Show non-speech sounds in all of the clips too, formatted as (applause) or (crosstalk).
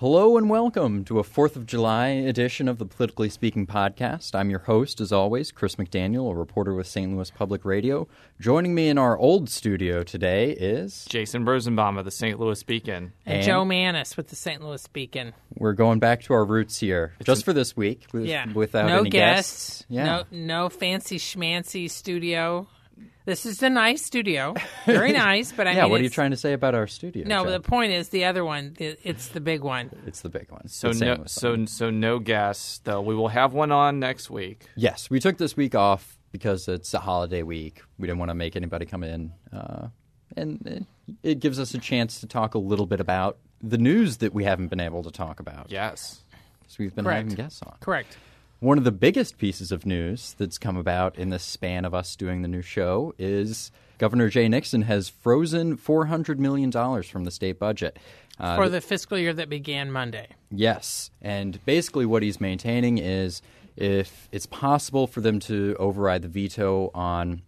Hello and welcome to a 4th of July edition of the Politically Speaking podcast. I'm your host, as always, Chris McDaniel, a reporter with St. Louis Public Radio. Joining me in our old studio today is. Jason Rosenbaum of the St. Louis Beacon. And, And- Joe Mannies with the St. Louis Beacon. We're going back to our roots here, just for this week, with, Yeah. without no any guests. Yeah. No, no fancy schmancy studio. This is a nice studio. Very (laughs) nice, but I yeah, mean, what are you trying to say about our studio? No, Joe? the point is the other one. the- It's the big one. it's the big one. So no, Louis so one. so no guests though. We will have one on next week. Yes, we took this week off because it's a holiday week. We didn't want to make anybody come in, uh, and it, it gives us a chance to talk a little bit about the news that we haven't been able to talk about. Yes. So we've been Correct. having guests on. Correct. One of the biggest pieces of news that's come about in the span of us doing the new show is Governor Jay Nixon has frozen $400 million from the state budget. Uh, For the fiscal year that began Monday. Yes. And basically, what he's maintaining is if it's possible for them to override the veto on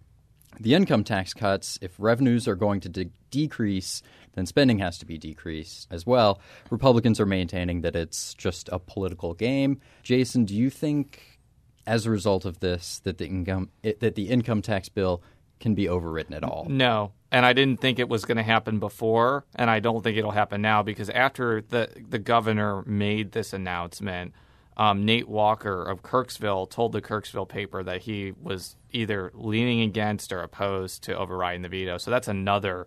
the income tax cuts, if revenues are going to de- decrease, then spending has to be decreased as well. Republicans are maintaining that it's just a political game. Jason, do you think, as a result of this, that the income it, that the income tax bill can be overwritten at all? No. And I didn't think it was going to happen before, and I don't think it'll happen now because after the the governor made this announcement, um, Nate Walker of Kirksville told the Kirksville paper that he was either leaning against or opposed to overriding the veto. So that's another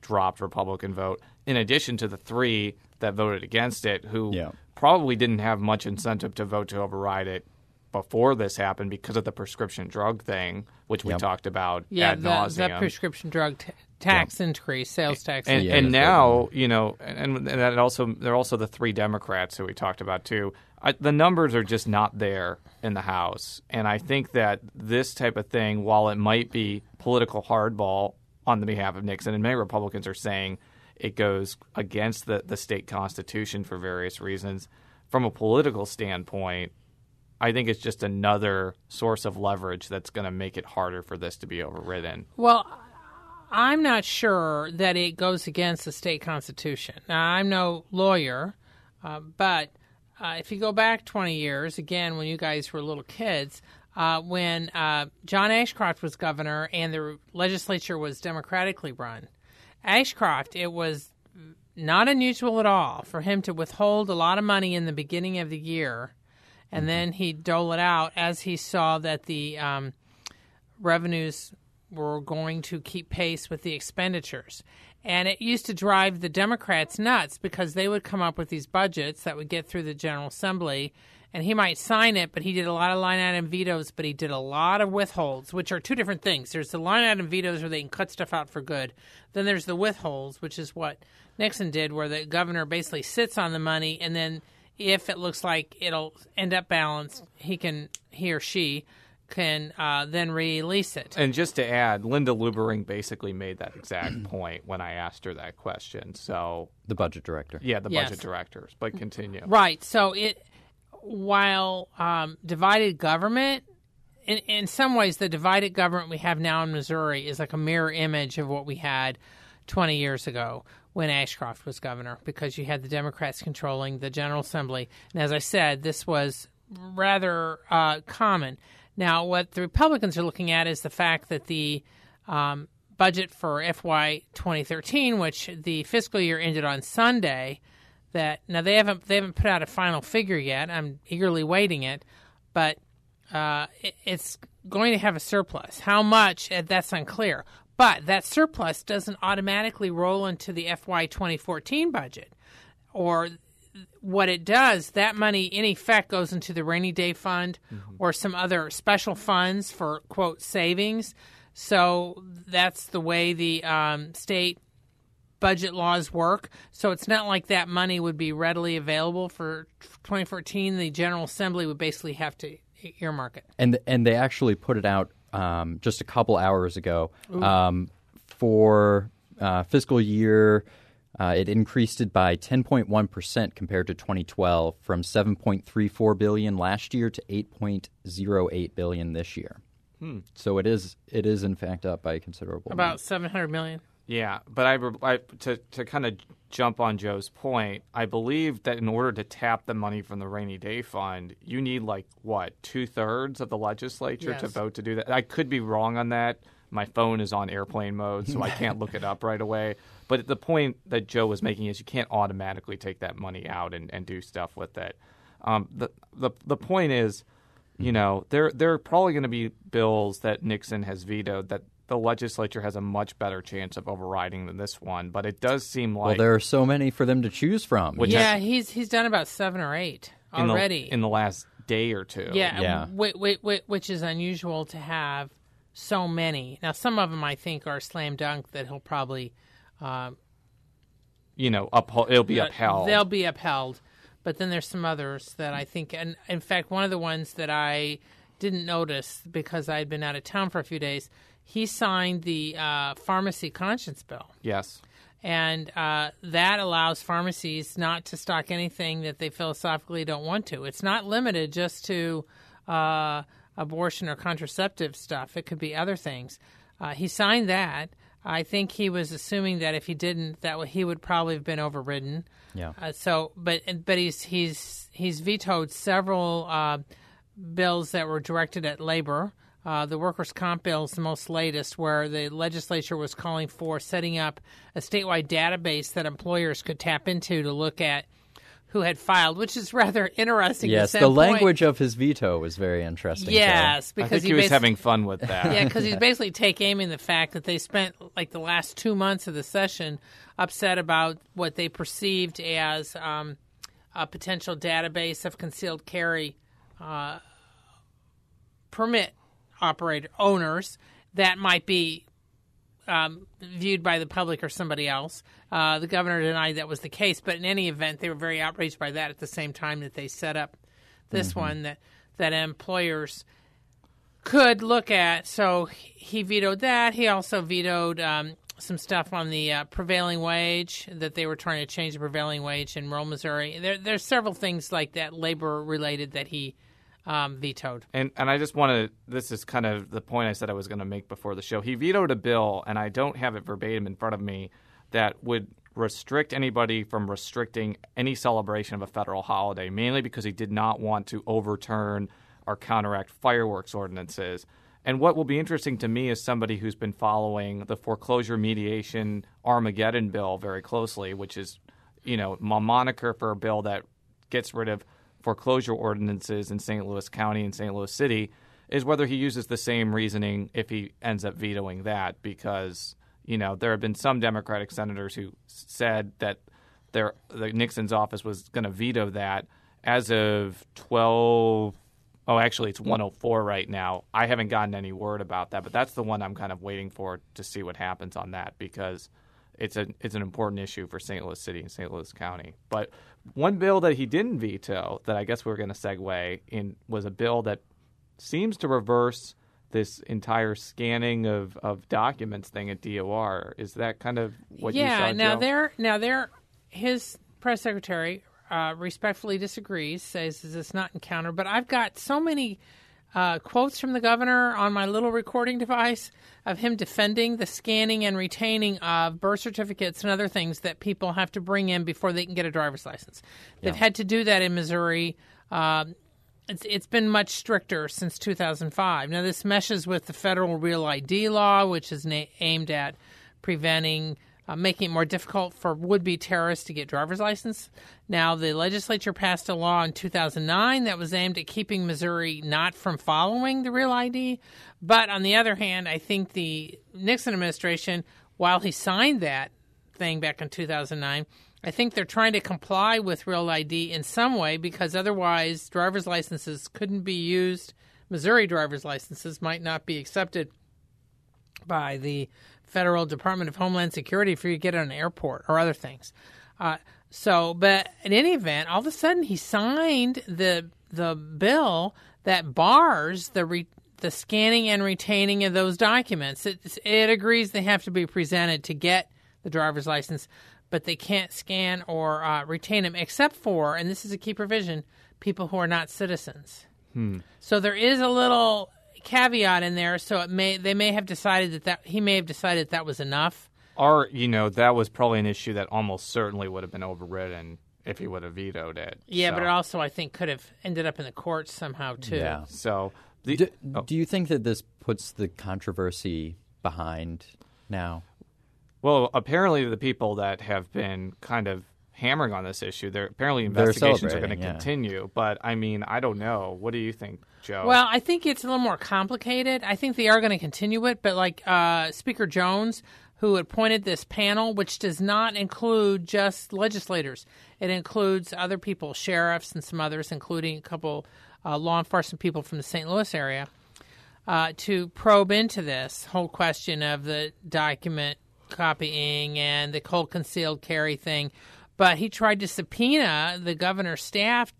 dropped Republican vote, in addition to the three that voted against it, who Yeah. probably didn't have much incentive to vote to override it before this happened because of the prescription drug thing, which we Yep. talked about Yeah, ad the, nauseum. the prescription drug t- tax increase, sales tax and, increase. Yeah, and now you know, and, and that also there are also the three Democrats who we talked about too. I, the numbers are just not there in the House, and I think that this type of thing, while it might be political hardball on the behalf of Nixon, and many Republicans are saying it goes against the, the state constitution for various reasons. From a political standpoint, I think it's just another source of leverage that's going to make it harder for this to be overridden. Well, I'm not sure that it goes against the state constitution. Now, I'm no lawyer, uh, but uh, if you go back 20 years, again, when you guys were little kids, uh, when uh, John Ashcroft was governor and the legislature was democratically run, Ashcroft, it was not unusual at all for him to withhold a lot of money in the beginning of the year, and then he'd dole it out as he saw that the um, revenues were going to keep pace with the expenditures. And it used to drive the Democrats nuts because they would come up with these budgets that would get through the General Assembly, and he might sign it, but he did a lot of line item vetoes, but he did a lot of withholds, which are two different things. There's the line item vetoes where they can cut stuff out for good. Then there's the withholds, which is what Nixon did, where the governor basically sits on the money, and then if it looks like it'll end up balanced, he can he or she can uh, then release it. And just to add, Linda Luebbering basically made that exact (clears throat) point when I asked her that question. So, The budget director. yeah, the Yes. budget directors. But continue. Right. So it while um, divided government. In, in some ways, the divided government we have now in Missouri is like a mirror image of what we had 20 years ago when Ashcroft was governor, because you had the Democrats controlling the General Assembly. And as I said, this was rather uh, common. Now, what the Republicans are looking at is the fact that the um, budget for FY 2013, which the fiscal year ended on Sunday, that now they haven't they haven't put out a final figure yet. I'm eagerly waiting it, but uh, it, it's going to have a surplus. How much? That's unclear. But that surplus doesn't automatically roll into the FY 2014 budget, or what it does, that money in effect goes into the rainy day fund or some other special funds for quote savings. So that's the way the um, state budget laws work. So it's not like that money would be readily available for 2014. The General Assembly would basically have to earmark it. and and they actually put it out um, just a couple hours ago um, for uh, fiscal year. Uh, it increased it by 10.1 percent compared to 2012, from 7.34 billion last year to 8.08 billion this year. So it is it is in fact up by a considerable. About amount. 700 million. Yeah, but I, I to to kind of jump on Joe's point, I believe that in order to tap the money from the rainy day fund, you need like what two thirds of the legislature to vote to do that. I could be wrong on that. My phone is on airplane mode, so I can't look it up right away. But the point that Joe was making is you can't automatically take that money out and, and do stuff with it. Um, the, the the point is, you know, there there are probably going to be bills that Nixon has vetoed that the legislature has a much better chance of overriding than this one. But it does seem like Well, like there are so many for them to choose from. Which yeah, he's he's done about seven or eight in the, already. in the last day or two. yeah, Yeah. whi- whi- whi- which is unusual to have so many. Now, some of them I think are slam dunk that he'll probably uh, you know, uphold, it'll be upheld. They'll be upheld. But then there's some others that I think, and in fact, one of the ones that I didn't notice because I had been out of town for a few days, he signed the uh, pharmacy conscience bill. yes. And uh, that allows pharmacies not to stock anything that they philosophically don't want to. It's not limited just to uh, abortion or contraceptive stuff, it could be other things. Uh, he signed that. I think he was assuming that if he didn't, that he would probably have been overridden. Yeah. Uh, so, but but he's he's he's vetoed several uh, bills that were directed at labor. Uh, the workers' comp bill is the most latest, where the legislature was calling for setting up a statewide database that employers could tap into to look at who had filed, which is rather interesting. yes, the point. language of his veto was very interesting. Yes, I because think he, was having fun with that. yeah, because he's (laughs) basically take aim in the fact that they spent like the last two months of the session upset about what they perceived as um, a potential database of concealed carry uh, permit operator owners that might be um, viewed by the public or somebody else. Uh, the governor denied that was the case, but in any event, they were very outraged by that at the same time that they set up this one that that employers could look at. So he vetoed that. He also vetoed um, some stuff on the uh, prevailing wage that they were trying to change the prevailing wage in rural Missouri. There, there's several things like that labor related that he um, vetoed. And and I just want to. This is kind of the point I said I was going to make before the show. He vetoed a bill, and I don't have it verbatim in front of me, that would restrict anybody from restricting any celebration of a federal holiday, mainly because he did not want to overturn or counteract fireworks ordinances. And what will be interesting to me as somebody who's been following the foreclosure mediation Armageddon bill very closely, which is, you know, a moniker for a bill that gets rid of foreclosure ordinances in St. Louis County and St. Louis City, is whether he uses the same reasoning if he ends up vetoing that, because you know there have been some Democratic senators who said that their the Nixon's office was going to veto that as of twelve. Oh, actually, it's 104 right now. I haven't gotten any word about that, but that's the one I'm kind of waiting for to see what happens on that because it's a it's an important issue for St. Louis City and St. Louis County. But one bill that he didn't veto that I guess we're going to segue in was a bill that seems to reverse this entire scanning of, of documents thing at DOR. Is that kind of what you yeah, saw? now Joe? they're now they're his press secretary uh, respectfully disagrees, says this is not encounter. But I've got so many uh, quotes from the governor on my little recording device of him defending the scanning and retaining of birth certificates and other things that people have to bring in before they can get a driver's license. They've had to do that in Missouri. Um it's, it's been much stricter since 2005. Now, this meshes with the federal Real ID law, which is na- aimed at preventing, uh, making it more difficult for would be terrorists to get driver's license. Now, the legislature passed a law in 2009 that was aimed at keeping Missouri not from following the Real ID. But on the other hand, I think the Nixon administration, while he signed that thing back in 2009, I think they're trying to comply with Real ID in some way because otherwise driver's licenses couldn't be used. Missouri driver's licenses might not be accepted by the Federal Department of Homeland Security for you to get at an airport or other things. Uh, so, but in any event, all of a sudden he signed the the bill that bars the re, the scanning and retaining of those documents. It, it agrees they have to be presented to get the driver's license, but they can't scan or uh, retain them except for, and this is a key provision, people who are not citizens. So there is a little caveat in there. So it may they may have decided that, that he may have decided that was enough. Or, you know, that was probably an issue that almost certainly would have been overridden if he would have vetoed it. Yeah, so, but it also I think could have ended up in the courts somehow too. Yeah. So, the, Do, oh, do you think that this puts the controversy behind now? well, apparently the people that have been kind of hammering on this issue, they're apparently investigations are going to yeah. continue. But, I mean, I don't know. What do you think, Joe? Well, I think it's a little more complicated. I think they are going to continue it, but like uh, Speaker Jones, who appointed this panel, which does not include just legislators, it includes other people, sheriffs, and some others, including a couple uh, law enforcement people from the St. Louis area, uh, to probe into this whole question of the document copying and the cold concealed carry thing. But he tried to subpoena the governor's staff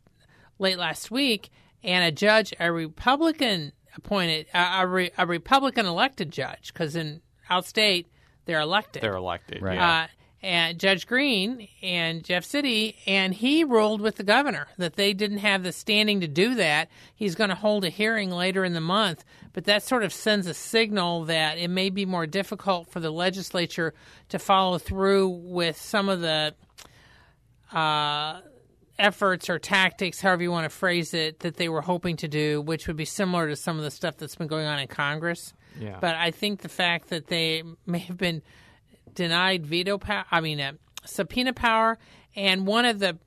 late last week, and a judge, a Republican appointed, a, a, re, a Republican elected judge, because in outstate they're elected. they're elected. Right. Uh, and Judge Green and Jeff City, and he ruled with the governor that they didn't have the standing to do that. He's going to hold a hearing later in the month, but that sort of sends a signal that it may be more difficult for the legislature to follow through with some of the uh, efforts or tactics, however you want to phrase it, that they were hoping to do, which would be similar to some of the stuff that's been going on in Congress. Yeah. But I think the fact that they may have been denied veto power, I mean, uh, subpoena power, and one of the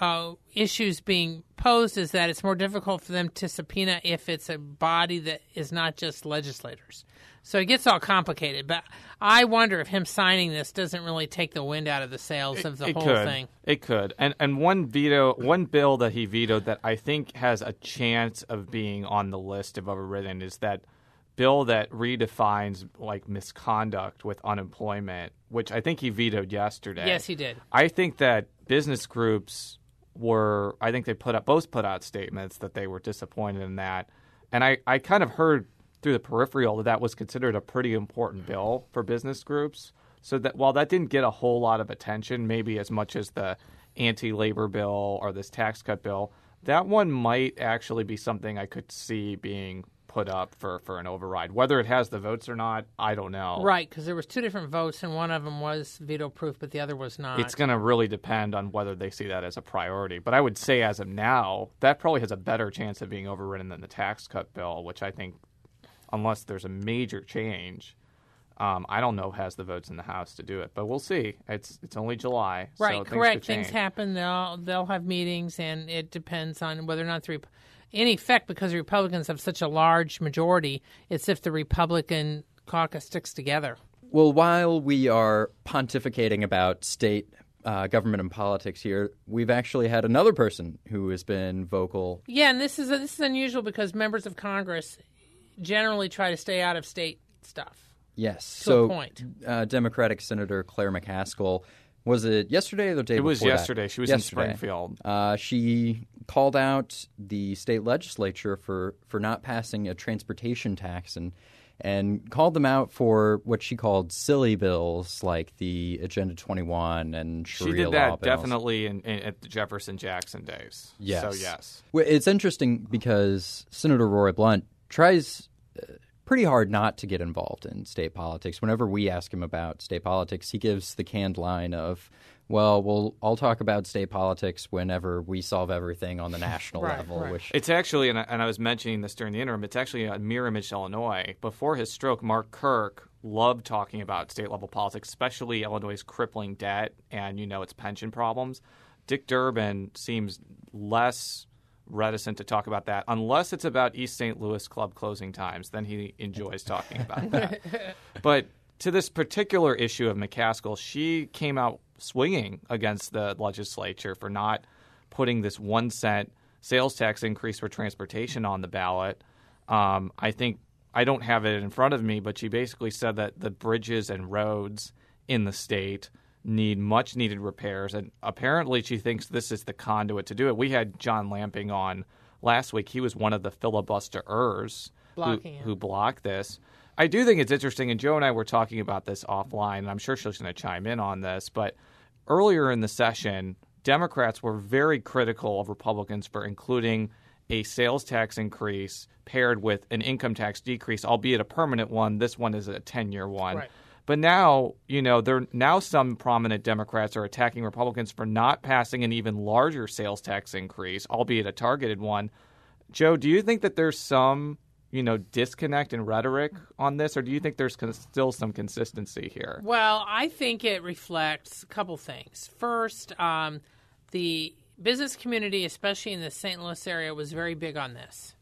uh, issues being posed is that it's more difficult for them to subpoena if it's a body that is not just legislators. So it gets all complicated. But I wonder if him signing this doesn't really take the wind out of the sails of the it whole could. thing. It could. And and one veto, one bill that he vetoed that I think has a chance of being on the list of overridden is that bill that redefines like misconduct with unemployment, which I think he vetoed yesterday. Yes, he did. I think that business groups were I think they put up both put out statements that they were disappointed in that. And I, I kind of heard through the peripheral that that was considered a pretty important bill for business groups. So that while that didn't get a whole lot of attention, maybe as much as the anti-labor bill or this tax cut bill, that one might actually be something I could see being put up for, for an override. Whether it has the votes or not, I don't know. Right, because there was two different votes, and one of them was veto proof, but the other was not. It's going to really depend on whether they see that as a priority. But I would say, as of now, that probably has a better chance of being overridden than the tax cut bill, which I think, unless there's a major change, um, I don't know has the votes in the House to do it. But we'll see. It's it's only July, Right, so correct. Things, Things happen. They'll they'll have meetings, and it depends on whether or not the Rep- in effect because the Republicans have such a large majority. It's if the Republican caucus sticks together. Well, while we are pontificating about state uh, government and politics here, we've actually had another person who has been vocal. Yeah, and this is this is unusual because members of Congress generally try to stay out of state stuff. Yes, To so a point. Uh, Democratic Senator Claire McCaskill was it yesterday or the day It was before that? yesterday. She was Yesterday. in Springfield. Uh, she called out the state legislature for, for not passing a transportation tax and and called them out for what she called silly bills like the Agenda 21 and Sharia She did law that bills. definitely in, in, at the Jefferson Jackson days. Yes. So yes. It's interesting because Senator Roy Blunt tries pretty hard not to get involved in state politics. Whenever we ask him about state politics, he gives the canned line of, well, we'll I'll talk about state politics whenever we solve everything on the (laughs) national Right, level, right. which It's actually, and I, and I was mentioning this during the interim, it's actually a Miramichi, Illinois. Before his stroke, Mark Kirk loved talking about state level politics, especially Illinois' crippling debt and, you know, its pension problems. Dick Durbin seems less reticent to talk about that unless it's about East St. Louis club closing times. Then he enjoys talking about that. (laughs) but to this particular issue of McCaskill, she came out swinging against the legislature for not putting this one cent sales tax increase for transportation on the ballot. Um, I think I don't have it in front of me, but she basically said that the bridges and roads in the state need much needed repairs, and apparently she thinks this is the conduit to do it. We had John Lamping on last week. He was one of the filibusterers who, who blocked this. I do think it's interesting, and Joe and I were talking about this offline, and I'm sure she's going to chime in on this. But earlier in the session, Democrats were very critical of Republicans for including a sales tax increase paired with an income tax decrease, albeit a permanent one. This one is a 10 year one. Right. But now, you know, there now some prominent Democrats are attacking Republicans for not passing an even larger sales tax increase, albeit a targeted one. Joe, do you think that there's some, you know, disconnect in rhetoric on this, or do you think there's con- still some consistency here? Well, I think it reflects a couple things. First, um, the business community, especially in the St. Louis area, was very big on this.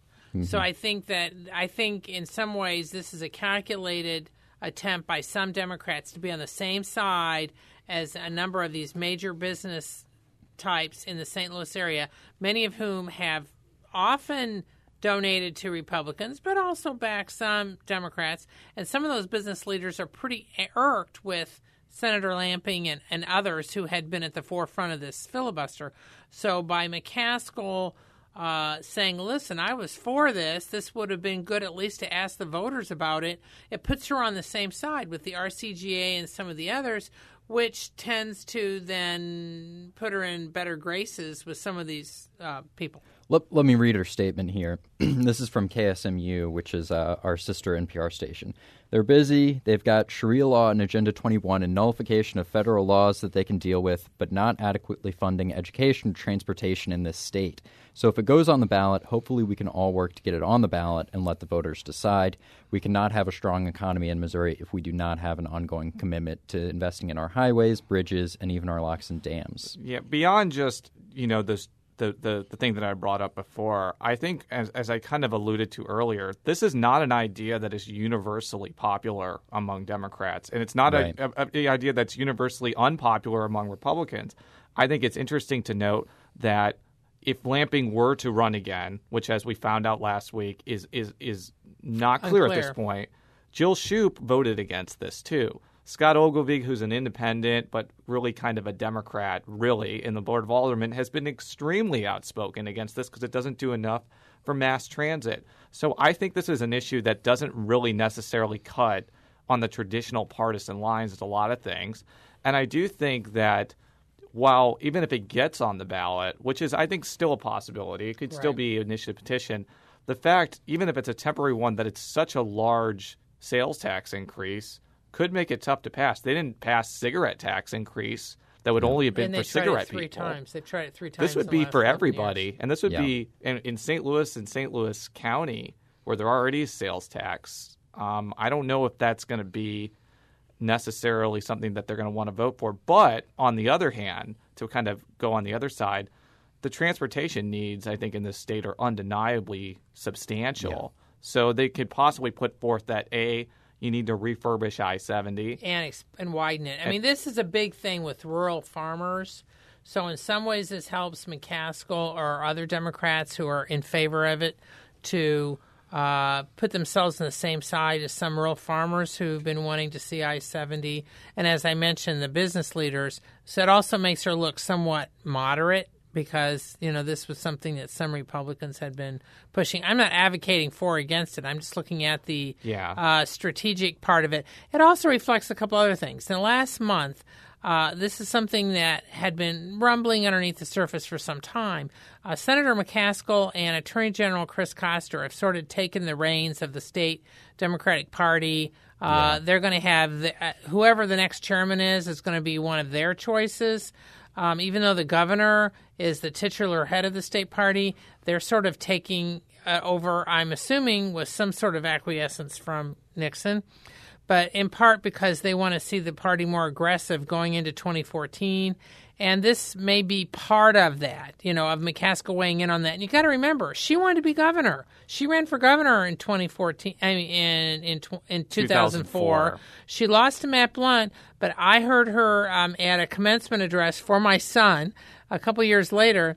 So I think that I think in some ways this is a calculated attempt by some Democrats to be on the same side as a number of these major business types in the St. Louis area, many of whom have often donated to Republicans, but also back some Democrats. And some of those business leaders are pretty irked with Senator Lamping and, and others who had been at the forefront of this filibuster. So by McCaskill uh, saying, listen, I was for this, this would have been good at least to ask the voters about it, it puts her on the same side with the RCGA and some of the others, which tends to then put her in better graces with some of these uh, people. Let, let me read her statement here. (clears throat) this is from KSMU, which is uh, our sister NPR station. They're busy. They've got Sharia law and Agenda 21 and nullification of federal laws that they can deal with, but not adequately funding education or transportation in this state. So if it goes on the ballot, hopefully we can all work to get it on the ballot and let the voters decide. We cannot have a strong economy in Missouri if we do not have an ongoing commitment to investing in our highways, bridges, and even our locks and dams. Yeah, beyond just you know this the, the, the thing that I brought up before, I think, as, as I kind of alluded to earlier, this is not an idea that is universally popular among Democrats. And it's not Right. a, a, a idea that's universally unpopular among Republicans. I think it's interesting to note that if Lamping were to run again, which, as we found out last week, is, is, is not clear at this point, Jill Schupp voted against this too. Scott Ogilvie, who's an independent but really kind of a Democrat, really in the Board of Aldermen, has been extremely outspoken against this because it doesn't do enough for mass transit. So I think this is an issue that doesn't really necessarily cut on the traditional partisan lines with a lot of things. And I do think that while even if it gets on the ballot, which is I think still a possibility, it could still be an initiative petition. The fact, even if it's a temporary one, that it's such a large sales tax increase could make it tough to pass. They didn't pass cigarette tax increase that would only have been and for they tried cigarette it three people. times. They tried it three times. This would be for everybody, years. and this would Yeah. be in, in St. Louis and St. Louis County, where there already is sales tax. Um, I don't know if that's going to be necessarily something that they're going to want to vote for. But on the other hand, to kind of go on the other side, the transportation needs, I think, in this state are undeniably substantial. So they could possibly put forth that a you need to refurbish I seventy. and ex- and widen it. I mean, this is a big thing with rural farmers. So in some ways, this helps McCaskill or other Democrats who are in favor of it to uh, put themselves on the same side as some rural farmers who've been wanting to see I seventy. And as I mentioned, the business leaders. So it also makes her look somewhat moderate because you know this was something that some Republicans had been pushing. I'm not advocating for or against it. I'm just looking at the Yeah. uh, strategic part of it. It also reflects a couple other things. In the last month, uh, this is something that had been rumbling underneath the surface for some time. Uh, Senator McCaskill and Attorney General Chris Koster have sort of taken the reins of the state Democratic Party. Uh, They're going to have the, uh, whoever the next chairman is is going to be one of their choices. Um, even though the governor is the titular head of the state party, they're sort of taking uh, over, I'm assuming, with some sort of acquiescence from Nixon, but in part because they want to see the party more aggressive going into 2014. And this may be part of that, you know, of McCaskill weighing in on that. And you got to remember, she wanted to be governor. She ran for governor in 2014, I mean, in in, in 2004. 2004. She lost to Matt Blunt, but I heard her um, at a commencement address for my son a couple years later,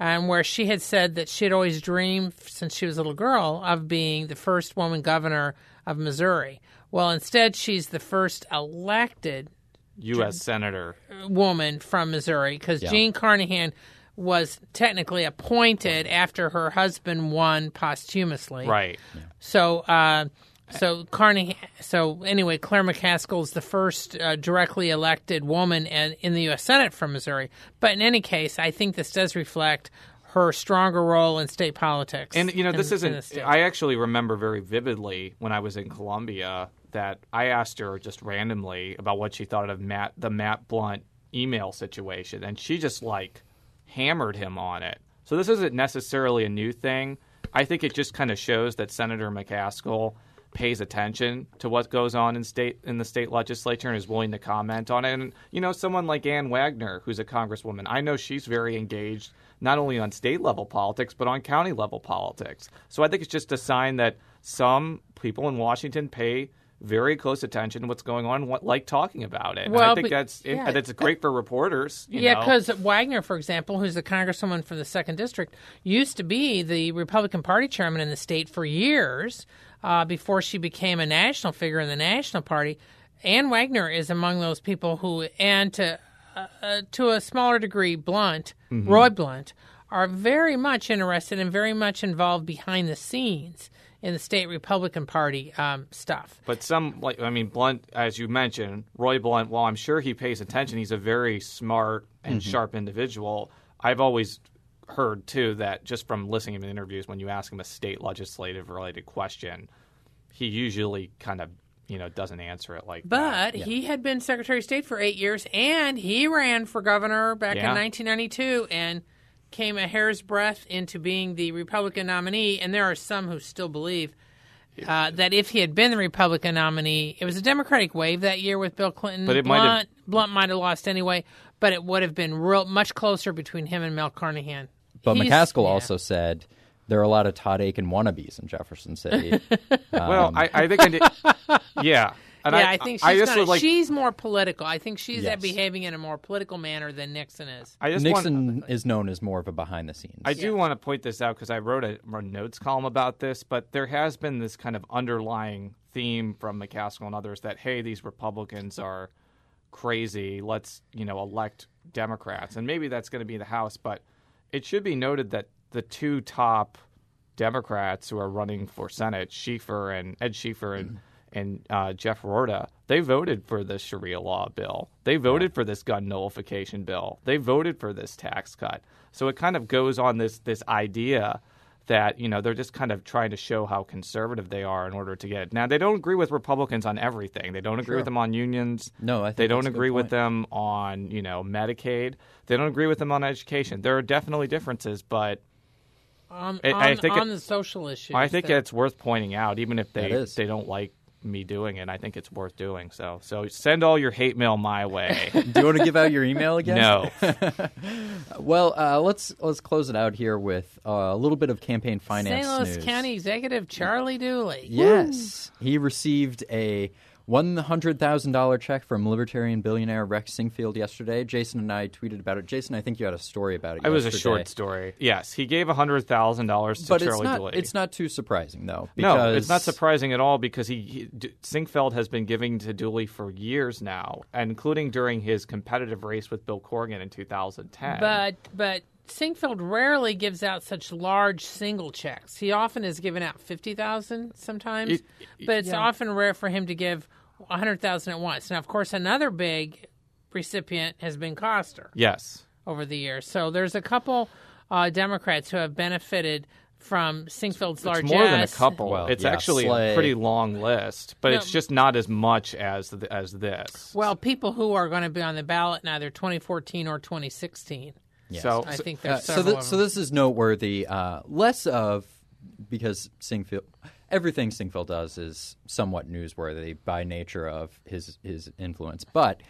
um, where she had said that she had always dreamed since she was a little girl of being the first woman governor of Missouri. Well, instead, she's the first elected U.S. senator. woman from Missouri because Yeah. Jean Carnahan was technically appointed after her husband won posthumously. Right. So, uh, so Carnahan. So anyway, Claire McCaskill is the first uh, directly elected woman in, in the U.S. Senate from Missouri. But in any case, I think this does reflect her stronger role in state politics. And you know, this in- in isn't. state. I actually remember very vividly when I was in Columbia that I asked her just randomly about what she thought of Matt the Matt Blunt email situation, and she just like hammered him on it. So this isn't necessarily a new thing. I think it just kind of shows that Senator McCaskill pays attention to what goes on in state in the state legislature and is willing to comment on it. And you know, someone like Ann Wagner, who's a congresswoman, I know she's very engaged not only on state level politics but on county level politics. So I think it's just a sign that some people in Washington pay very close attention to what's going on, what, like talking about it. And Well, I think but- that's yeah. that's great for reporters. you Yeah, because Wagner, for example, who's the congresswoman for the second district, used to be the Republican Party chairman in the state for years uh, before she became a national figure in the national party. Ann Wagner is among those people who, and to uh, uh, to a smaller degree, Blunt, Roy Blunt, are very much interested and very much involved behind the scenes in the state Republican Party um, stuff. But some, like I mean, Blunt, as you mentioned, Roy Blunt. While I'm sure he pays attention, he's a very smart and sharp individual. I've always heard too that just from listening to interviews, when you ask him a state legislative related question, he usually kind of you know doesn't answer it like that. But he had been Secretary of State for eight years, and he ran for governor back Yeah. in 1992, and came a hair's breadth into being the Republican nominee. And there are some who still believe uh, that if he had been the Republican nominee, it was a Democratic wave that year with Bill Clinton. But it might have- Blunt, Blunt might have lost anyway, but it would have been real much closer between him and Mel Carnahan. But He's- McCaskill yeah. also said there are a lot of Todd Akin wannabes in Jefferson City. (laughs) well, I, I think I did, yeah. And yeah, I, think she's I just gonna, like she's more political. I think she's Yes. behaving in a more political manner than Nixon is. I just want, Nixon is known as more of a behind the scenes. I do want to point this out because I wrote a, a notes column about this, but there has been this kind of underlying theme from McCaskill and others that hey, these Republicans are crazy. Let's you know elect Democrats, and maybe that's going to be the House. But it should be noted that the two top Democrats who are running for Senate, Schieffer and Ed Schieffer and and uh, Jeff Roorda, they voted for this Sharia law bill. They voted for this gun nullification bill. They voted for this tax cut. So it kind of goes on this this idea that you know they're just kind of trying to show how conservative they are in order to get it. Now they don't agree with Republicans on everything. They don't agree with them on unions. No, I think they don't that's a good agree with point. them on you know Medicaid. They don't agree with them on education. There are definitely differences, but on, I- on, I think on it- the social issues. I think that- it's worth pointing out, even if they they don't like me doing it. I think it's worth doing. So so send all your hate mail my way. (laughs) do you want to give out your email again? no, (laughs) Well, uh, let's let's close it out here with uh, a little bit of campaign finance St. Louis news. County Executive Charlie Dooley. Yes, he received a one hundred thousand dollar check from libertarian billionaire Rex Sinquefield yesterday. Jason and I tweeted about it. Jason, I think you had a story about it. it was a short story. Yes, he gave hundred thousand dollars to but Charlie it's not. Dooley. It's not too surprising though. no, it's not surprising at all because he, he D- Sinquefield has been giving to Dooley for years now, including during his competitive race with Bill Corrigan in 2010. But but Sinquefield rarely gives out such large single checks. He often has given out fifty thousand sometimes, It- but it's often rare for him to give a hundred thousand at once. Now, of course, another big recipient has been Koster yes, over the years. So there's a couple uh, Democrats who have benefited from Sinquefield's largesse. It's more than a couple. Well, it's yeah, actually Slay. a pretty long list, but No. it's just not as much as th- as this. Well, people who are going to be on the ballot in either 2014 or 2016. So, I think Uh, there's so, th- of so this is noteworthy. Uh, less of because Sinquefield, everything Sinquefield does is somewhat newsworthy by nature of his his influence. But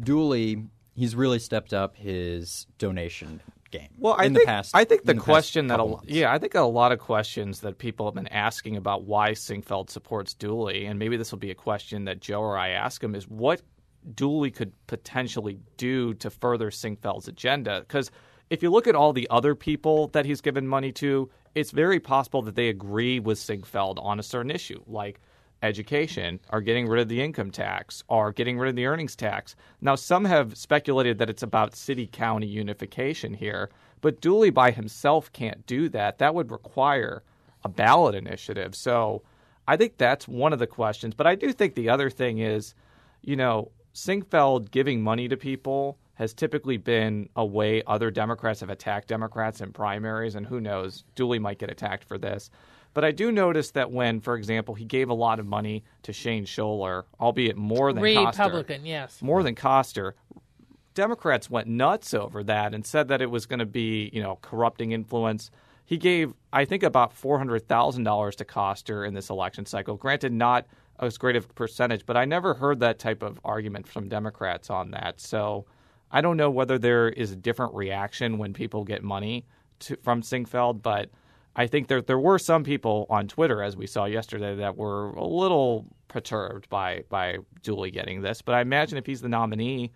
Dooley, he's really stepped up his donation game. Well, I in think the past, I think the, in past question that a, months. yeah, I think a lot of questions that people have been asking about why Sinquefield supports Dooley, and maybe this will be a question that Joe or I ask him, is what Dooley could potentially do to further Sinquefield's agenda? Because if you look at all the other people that he's given money to, it's very possible that they agree with Sinquefield on a certain issue, like education, or getting rid of the income tax, or getting rid of the earnings tax. Now, some have speculated that it's about city county unification here, but Dooley by himself can't do that. That would require a ballot initiative. So I think that's one of the questions. But I do think the other thing is, you know, Sinquefield giving money to people has typically been a way other Democrats have attacked Democrats in primaries, and who knows, Dooley might get attacked for this. But I do notice that when, for example, he gave a lot of money to Shane Schoeller, albeit more than Koster, Republican, yes. more than Koster, Democrats went nuts over that and said that it was going to be, you know, corrupting influence. He gave, I think, about four hundred thousand dollars to Koster in this election cycle. Granted, not as great of a percentage, but I never heard that type of argument from Democrats on that. So I don't know whether there is a different reaction when people get money to, from Sinquefield, but I think there there were some people on Twitter, as we saw yesterday, that were a little perturbed by by Dooley getting this. But I imagine if he's the nominee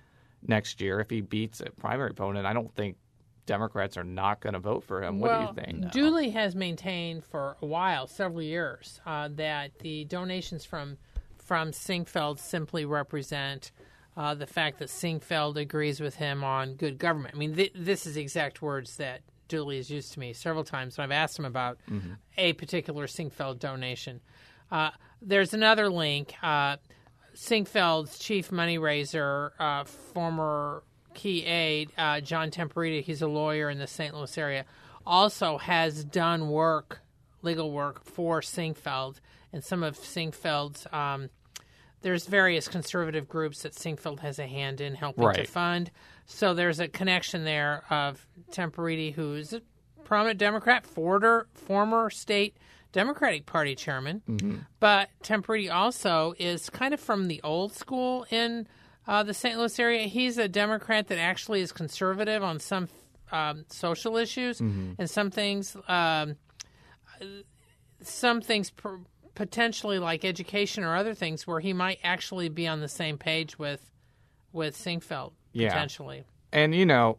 next year, if he beats a primary opponent, I don't think Democrats are not going to vote for him. well, what do you think? Dooley has maintained for a while, several years, uh, that the donations from from Sinquefield simply represent uh, the fact that Sinquefield agrees with him on good government. I mean, th- this is exact words that Dooley has used to me several times when I've asked him about a particular Sinquefield donation. Uh, there's another link. Uh, Sinquefield's chief money raiser, uh, former key aide, uh, John Temporiti, he's a lawyer in the St. Louis area, also has done work, legal work for Sinquefield and some of Sinquefield's. Um, there's various conservative groups that Sinquefield has a hand in helping to fund. So there's a connection there of Temporiti, who's a prominent Democrat, forder, former state Democratic Party chairman. But Temporiti also is kind of from the old school in uh, the St. Louis area. He's a Democrat that actually is conservative on some um, social issues and some things. Um, some things potentially like education or other things where he might actually be on the same page with with Sinquefield Yeah. potentially. And you know,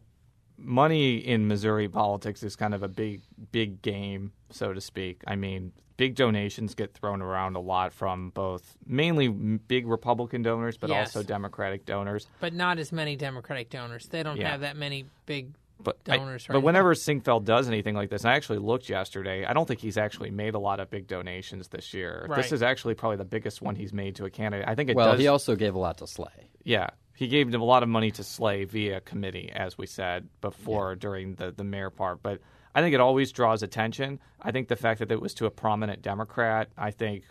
money in Missouri politics is kind of a big, big game, so to speak. I mean, big donations get thrown around a lot from both mainly big Republican donors, but Yes. also Democratic donors. But not as many Democratic donors. They don't Yeah. have that many big But I- but now. whenever Sinquefield does anything like this, and I actually looked yesterday. I don't think he's actually made a lot of big donations this year. Right. This is actually probably the biggest one he's made to a candidate. I think it Well, does. he also gave a lot to Slay. Yeah, he gave them a lot of money to Slay via committee, as we said before during the the mayor part. But I think it always draws attention. I think the fact that it was to a prominent Democrat, I think,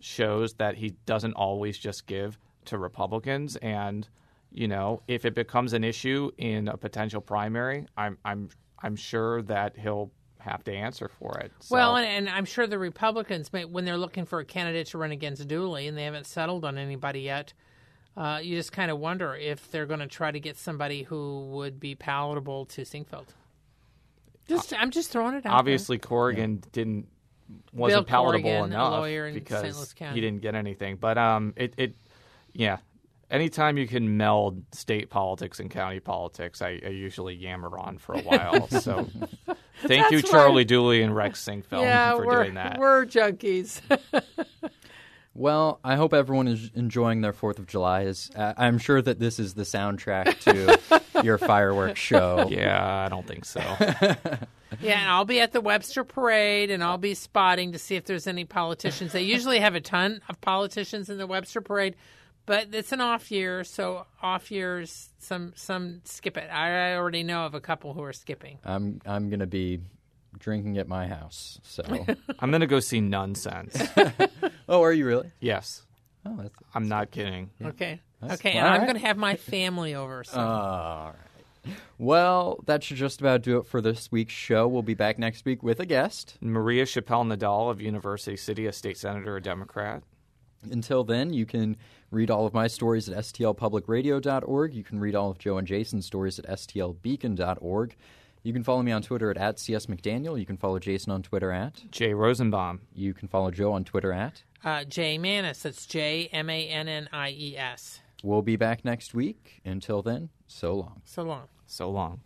shows that he doesn't always just give to Republicans. And you know, if it becomes an issue in a potential primary, I'm I'm I'm sure that he'll have to answer for it. So, Well, and, and I'm sure the Republicans, may, when they're looking for a candidate to run against Dooley, and they haven't settled on anybody yet, uh, you just kind of wonder if they're going to try to get somebody who would be palatable to Sinquefield. Just, I'm just throwing it out. there. obviously Corrigan didn't wasn't Bill palatable Corrigan, enough lawyer in St. because Louis County. he didn't get anything. But um, it it yeah. Anytime you can meld state politics and county politics, I, I usually yammer on for a while. (laughs) So, thank you, That's Charlie Dooley and Rex Sinquefield, yeah, for doing that. we're junkies. (laughs) Well, I hope everyone is enjoying their Fourth of July. Is uh, I'm sure that this is the soundtrack to (laughs) your fireworks show. Yeah, I don't think so. Yeah, and I'll be at the Webster Parade, and I'll be spotting to see if there's any politicians. They usually have a ton of politicians in the Webster Parade, but it's an off year, so off years some some skip it. I already know of a couple who are skipping. I'm I'm gonna be drinking at my house. So, (laughs) I'm gonna go see Nonsense. (laughs) oh, are you really? Yes, Oh, that's I'm not kidding. Okay, That's- okay, and all I'm going to have my family over. So. (laughs) all right. Well, that should just about do it for this week's show. We'll be back next week with a guest. Maria Chappelle Nadal of University City, a state senator, a Democrat. Until then, you can read all of my stories at stlpublicradio.org. You can read all of Joe and Jason's stories at stlbeacon.org. You can follow me on Twitter at, at csmcdaniel. You can follow Jason on Twitter at. Jay Rosenbaum. You can follow Joe on Twitter at. Uh, Jay Manis, that's J M A N N I E S. We'll be back next week. Until then, so long. So long. So long.